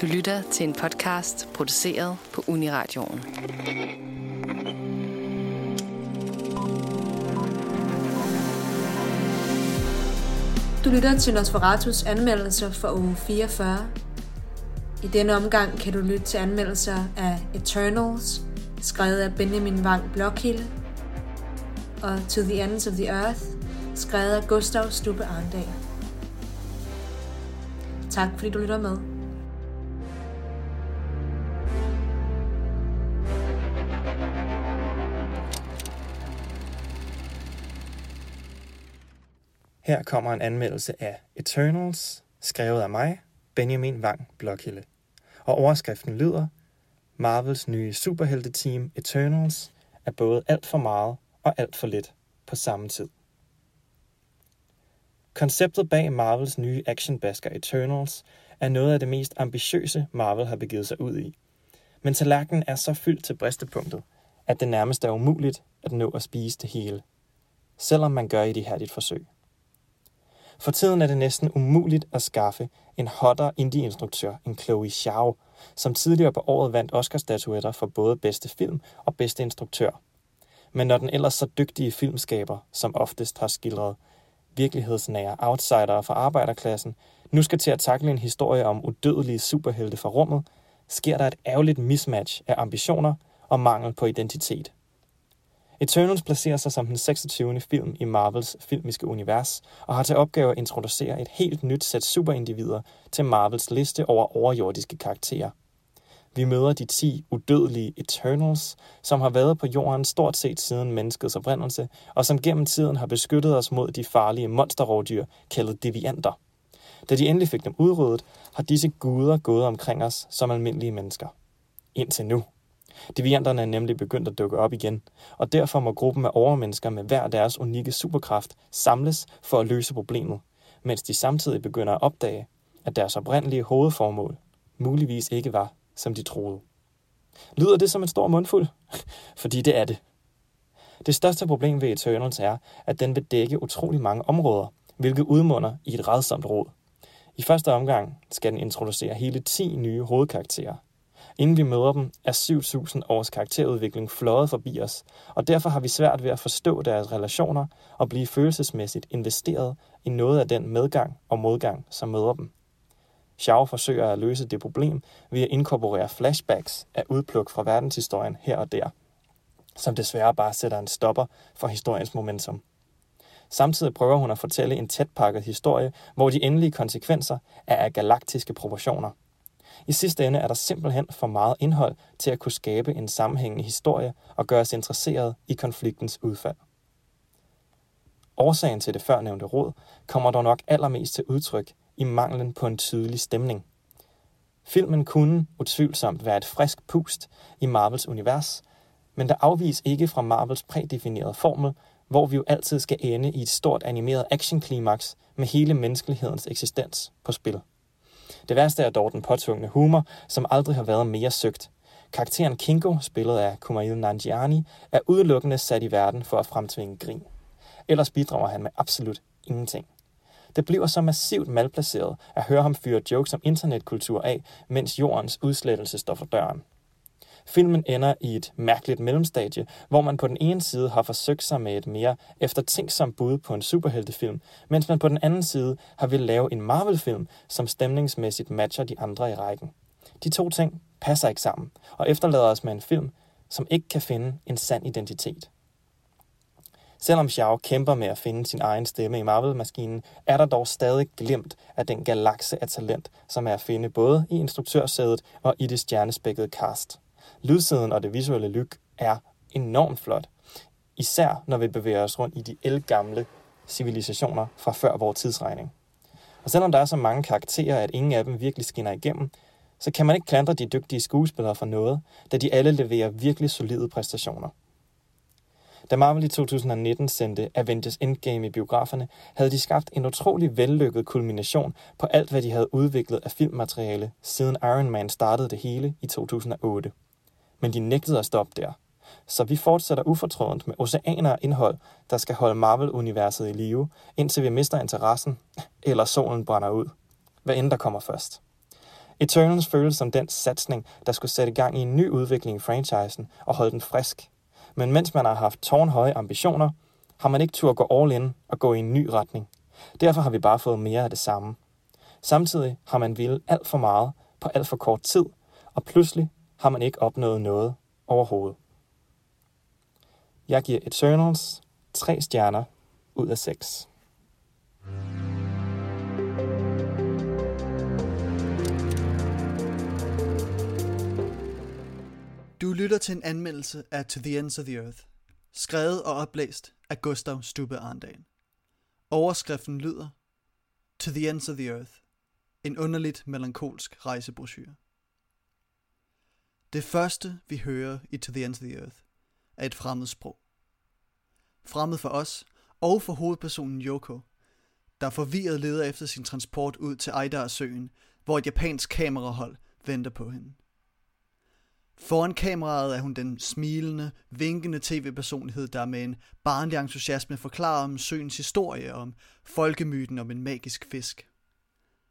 Du lytter til en podcast produceret på Uniradioen. Du lytter til Nosferatus anmeldelser for uge 44. I denne omgang kan du lytte til anmeldelser af Eternals, skrevet af Benjamin Wang Blokhilde, og To the Ends of the Earth, skrevet af Gustav Stubbe Arndal. Tak fordi du lytter med. Her kommer en anmeldelse af Eternals, skrevet af mig, Benjamin Wang Blokhilde. Og overskriften lyder, Marvels nye superhelteteam Eternals er både alt for meget og alt for lidt på samme tid. Konceptet bag Marvels nye actionbasker Eternals er noget af det mest ambitiøse Marvel har begivet sig ud i. Men tallerkenen er så fyldt til bristepunktet, at det nærmest er umuligt at nå at spise det hele, selvom man gør i det her forsøg. For tiden er det næsten umuligt at skaffe en hotter indie-instruktør end Chloe Zhao, som tidligere på året vandt Oscar-statuetter for både bedste film og bedste instruktør. Men når den ellers så dygtige filmskaber, som oftest har skildret virkelighedsnære outsidere fra arbejderklassen, nu skal til at takle en historie om udødelige superhelte fra rummet, sker der et ærgerligt mismatch af ambitioner og mangel på identitet. Eternals placerer sig som den 26. film i Marvels filmiske univers, og har til opgave at introducere et helt nyt sæt superindivider til Marvels liste over overjordiske karakterer. Vi møder de 10 udødelige Eternals, som har været på jorden stort set siden menneskets oprindelse, og som gennem tiden har beskyttet os mod de farlige monsterrovdyr, kaldet devianter. Da de endelig fik dem udryddet, har disse guder gået omkring os som almindelige mennesker. Indtil nu. Devianterne er nemlig begyndt at dukke op igen, og derfor må gruppen af overmennesker med hver deres unikke superkraft samles for at løse problemet, mens de samtidig begynder at opdage, at deres oprindelige hovedformål muligvis ikke var, som de troede. Lyder det som en stor mundfuld? Fordi det er det. Det største problem ved Eternals er, at den vil dække utrolig mange områder, hvilket udmunder i et redsomt råd. I første omgang skal den introducere hele 10 nye hovedkarakterer, Inden vi møder dem, er 7.000 års karakterudvikling fløjet forbi os, og derfor har vi svært ved at forstå deres relationer og blive følelsesmæssigt investeret i noget af den medgang og modgang, som møder dem. Shaw forsøger at løse det problem ved at inkorporere flashbacks af udpluk fra verdenshistorien her og der, som desværre bare sætter en stopper for historiens momentum. Samtidig prøver hun at fortælle en tætpakket historie, hvor de endelige konsekvenser er af galaktiske proportioner – i sidste ende er der simpelthen for meget indhold til at kunne skabe en sammenhængende historie og gøre os interesseret i konfliktens udfald. Årsagen til det førnævnte råd kommer dog nok allermest til udtryk i manglen på en tydelig stemning. Filmen kunne utvivlsomt være et frisk pust i Marvels univers, men der afviser ikke fra Marvels prædefinerede formel, hvor vi jo altid skal ende i et stort animeret actionklimaks med hele menneskelighedens eksistens på spil. Det værste er dog den påtvungne humor, som aldrig har været mere søgt. Karakteren Kinko, spillet af Kumail Nanjiani, er udelukkende sat i verden for at fremtvinge grin. Ellers bidrager han med absolut ingenting. Det bliver så massivt malplaceret at høre ham fyre jokes om internetkultur af, mens jordens udslettelse står for døren. Filmen ender i et mærkeligt mellemstadie, hvor man på den ene side har forsøgt sig med et mere eftertænksomt bud på en superheltefilm, mens man på den anden side har vil lave en Marvel-film, som stemningsmæssigt matcher de andre i rækken. De to ting passer ikke sammen, og efterlader os med en film, som ikke kan finde en sand identitet. Selvom Xiao kæmper med at finde sin egen stemme i Marvel-maskinen, er der dog stadig glemt af den galakse af talent, som er at finde både i instruktørsædet og i det stjernespækkede cast. Lydsiden og det visuelle lyk er enormt flot. Især når vi bevæger os rundt i de elgamle civilisationer fra før vores tidsregning. Og selvom der er så mange karakterer, at ingen af dem virkelig skinner igennem, så kan man ikke klandre de dygtige skuespillere for noget, da de alle leverer virkelig solide præstationer. Da Marvel i 2019 sendte Avengers Endgame i biograferne, havde de skabt en utrolig vellykket kulmination på alt, hvad de havde udviklet af filmmateriale, siden Iron Man startede det hele i 2008 men de nægtede at stoppe der. Så vi fortsætter ufortrødent med oceaner af indhold, der skal holde Marvel-universet i live, indtil vi mister interessen, eller solen brænder ud. Hvad end der kommer først. Eternals føles som den satsning, der skulle sætte gang i en ny udvikling i franchisen og holde den frisk. Men mens man har haft tårnhøje ambitioner, har man ikke tur at gå all in og gå i en ny retning. Derfor har vi bare fået mere af det samme. Samtidig har man ville alt for meget på alt for kort tid, og pludselig har man ikke opnået noget overhovedet. Jeg giver Eternals 3 stjerner ud af 6. Du lytter til en anmeldelse af To the Ends of the Earth, skrevet og oplæst af Gustav Stubbe Arndal. Overskriften lyder To the Ends of the Earth, en underligt melankolsk rejsebrochure. Det første, vi hører i To the Ends of the Earth, er et fremmed sprog. Fremmed for os og for hovedpersonen Yoko, der forvirret leder efter sin transport ud til Eidar-søen, hvor et japansk kamerahold venter på hende. Foran kameraet er hun den smilende, vinkende tv-personlighed, der med en barnlig entusiasme forklarer om søens historie om folkemyten om en magisk fisk.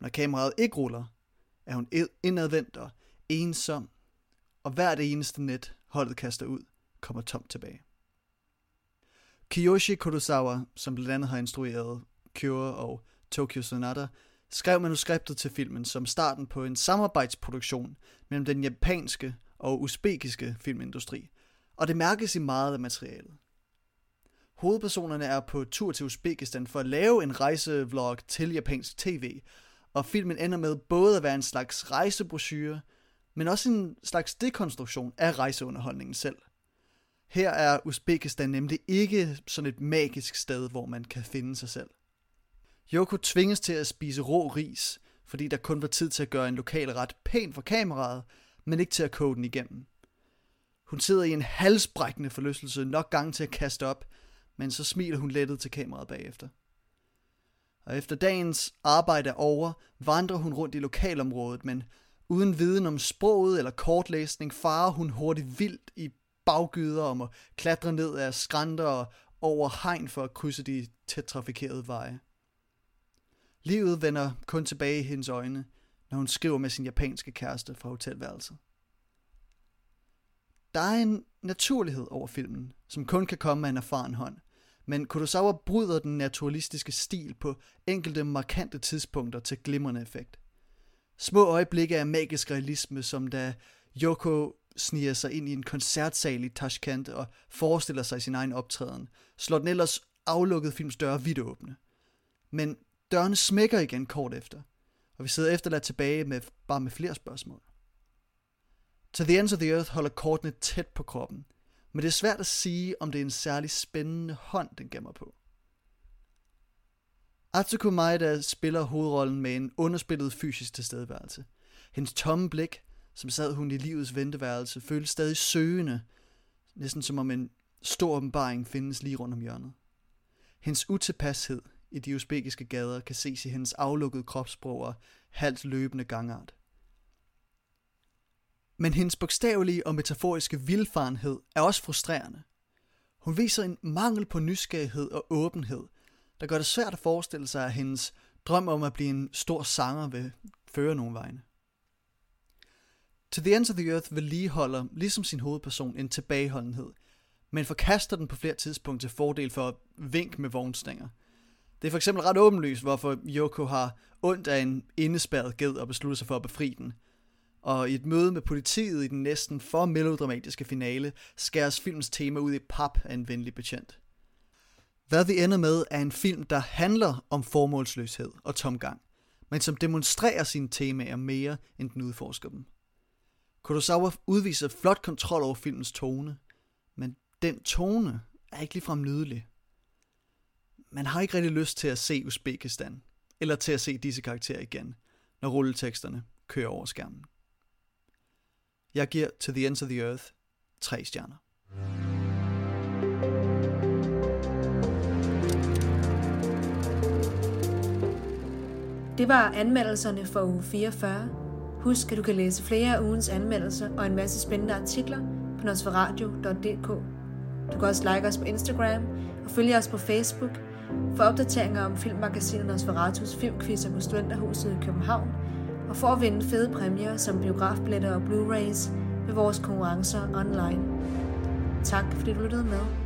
Når kameraet ikke ruller, er hun indadvendt og ensom, og hvert eneste net, holdet kaster ud, kommer tomt tilbage. Kiyoshi Kurosawa, som blandt andet har instrueret Cure og Tokyo Sonata, skrev manuskriptet til filmen som starten på en samarbejdsproduktion mellem den japanske og usbekiske filmindustri, og det mærkes i meget af materialet. Hovedpersonerne er på tur til Uzbekistan for at lave en rejsevlog til japansk tv, og filmen ender med både at være en slags rejsebrochure, men også en slags dekonstruktion af rejseunderholdningen selv. Her er Uzbekistan nemlig ikke sådan et magisk sted, hvor man kan finde sig selv. Yoko tvinges til at spise rå ris, fordi der kun var tid til at gøre en lokal ret pæn for kameraet, men ikke til at koge den igennem. Hun sidder i en halsbrækkende forlystelse nok gang til at kaste op, men så smiler hun lettet til kameraet bagefter. Og efter dagens arbejde er over, vandrer hun rundt i lokalområdet, men uden viden om sproget eller kortlæsning farer hun hurtigt vildt i baggyder om at klatre ned af skrænter og over hegn for at krydse de tæt trafikerede veje. Livet vender kun tilbage i hendes øjne, når hun skriver med sin japanske kæreste fra hotelværelset. Der er en naturlighed over filmen, som kun kan komme af en erfaren hånd, men Kurosawa bryder den naturalistiske stil på enkelte markante tidspunkter til glimrende effekt. Små øjeblikke af magisk realisme, som da Yoko sniger sig ind i en koncertsal i Tashkent og forestiller sig sin egen optræden, slår den ellers aflukkede films døre vidt åbne. Men dørene smækker igen kort efter, og vi sidder efterladt tilbage med bare med flere spørgsmål. To the Ends of the Earth holder kortene tæt på kroppen, men det er svært at sige, om det er en særlig spændende hånd, den gemmer på. Atsuko Maeda spiller hovedrollen med en underspillet fysisk tilstedeværelse. Hendes tomme blik, som sad hun i livets venteværelse, føles stadig søgende, næsten som om en stor åbenbaring findes lige rundt om hjørnet. Hendes utilpashed i de usbekiske gader kan ses i hendes aflukkede kropssprog og halvt løbende gangart. Men hendes bogstavelige og metaforiske vildfarenhed er også frustrerende. Hun viser en mangel på nysgerrighed og åbenhed, der gør det svært at forestille sig, at hendes drøm om at blive en stor sanger vil føre nogen vegne. To the Ends of the Earth vedligeholder, ligesom sin hovedperson, en tilbageholdenhed, men forkaster den på flere tidspunkter til fordel for at vink med vognstænger – det er for eksempel ret åbenlyst, hvorfor Yoko har ondt af en indespærret ged og beslutter sig for at befri den. Og i et møde med politiet i den næsten for melodramatiske finale, skæres filmens tema ud i pap af en venlig betjent. Hvad vi ender med er en film, der handler om formålsløshed og tomgang, men som demonstrerer sine temaer mere, end den udforsker dem. Kurosawa udviser flot kontrol over filmens tone, men den tone er ikke ligefrem nydelig man har ikke rigtig lyst til at se Uzbekistan, eller til at se disse karakterer igen, når rulleteksterne kører over skærmen. Jeg giver To the Ends of the Earth tre stjerner. Det var anmeldelserne for uge 44. Husk, at du kan læse flere af ugens anmeldelser og en masse spændende artikler på nosferadio.dk. Du kan også like os på Instagram og følge os på Facebook – for opdateringer om filmmagasinet Nosferatus filmquizzer på Studenterhuset i København, og for at vinde fede præmier som biografbilletter og Blu-rays ved vores konkurrencer online. Tak fordi du lyttede med.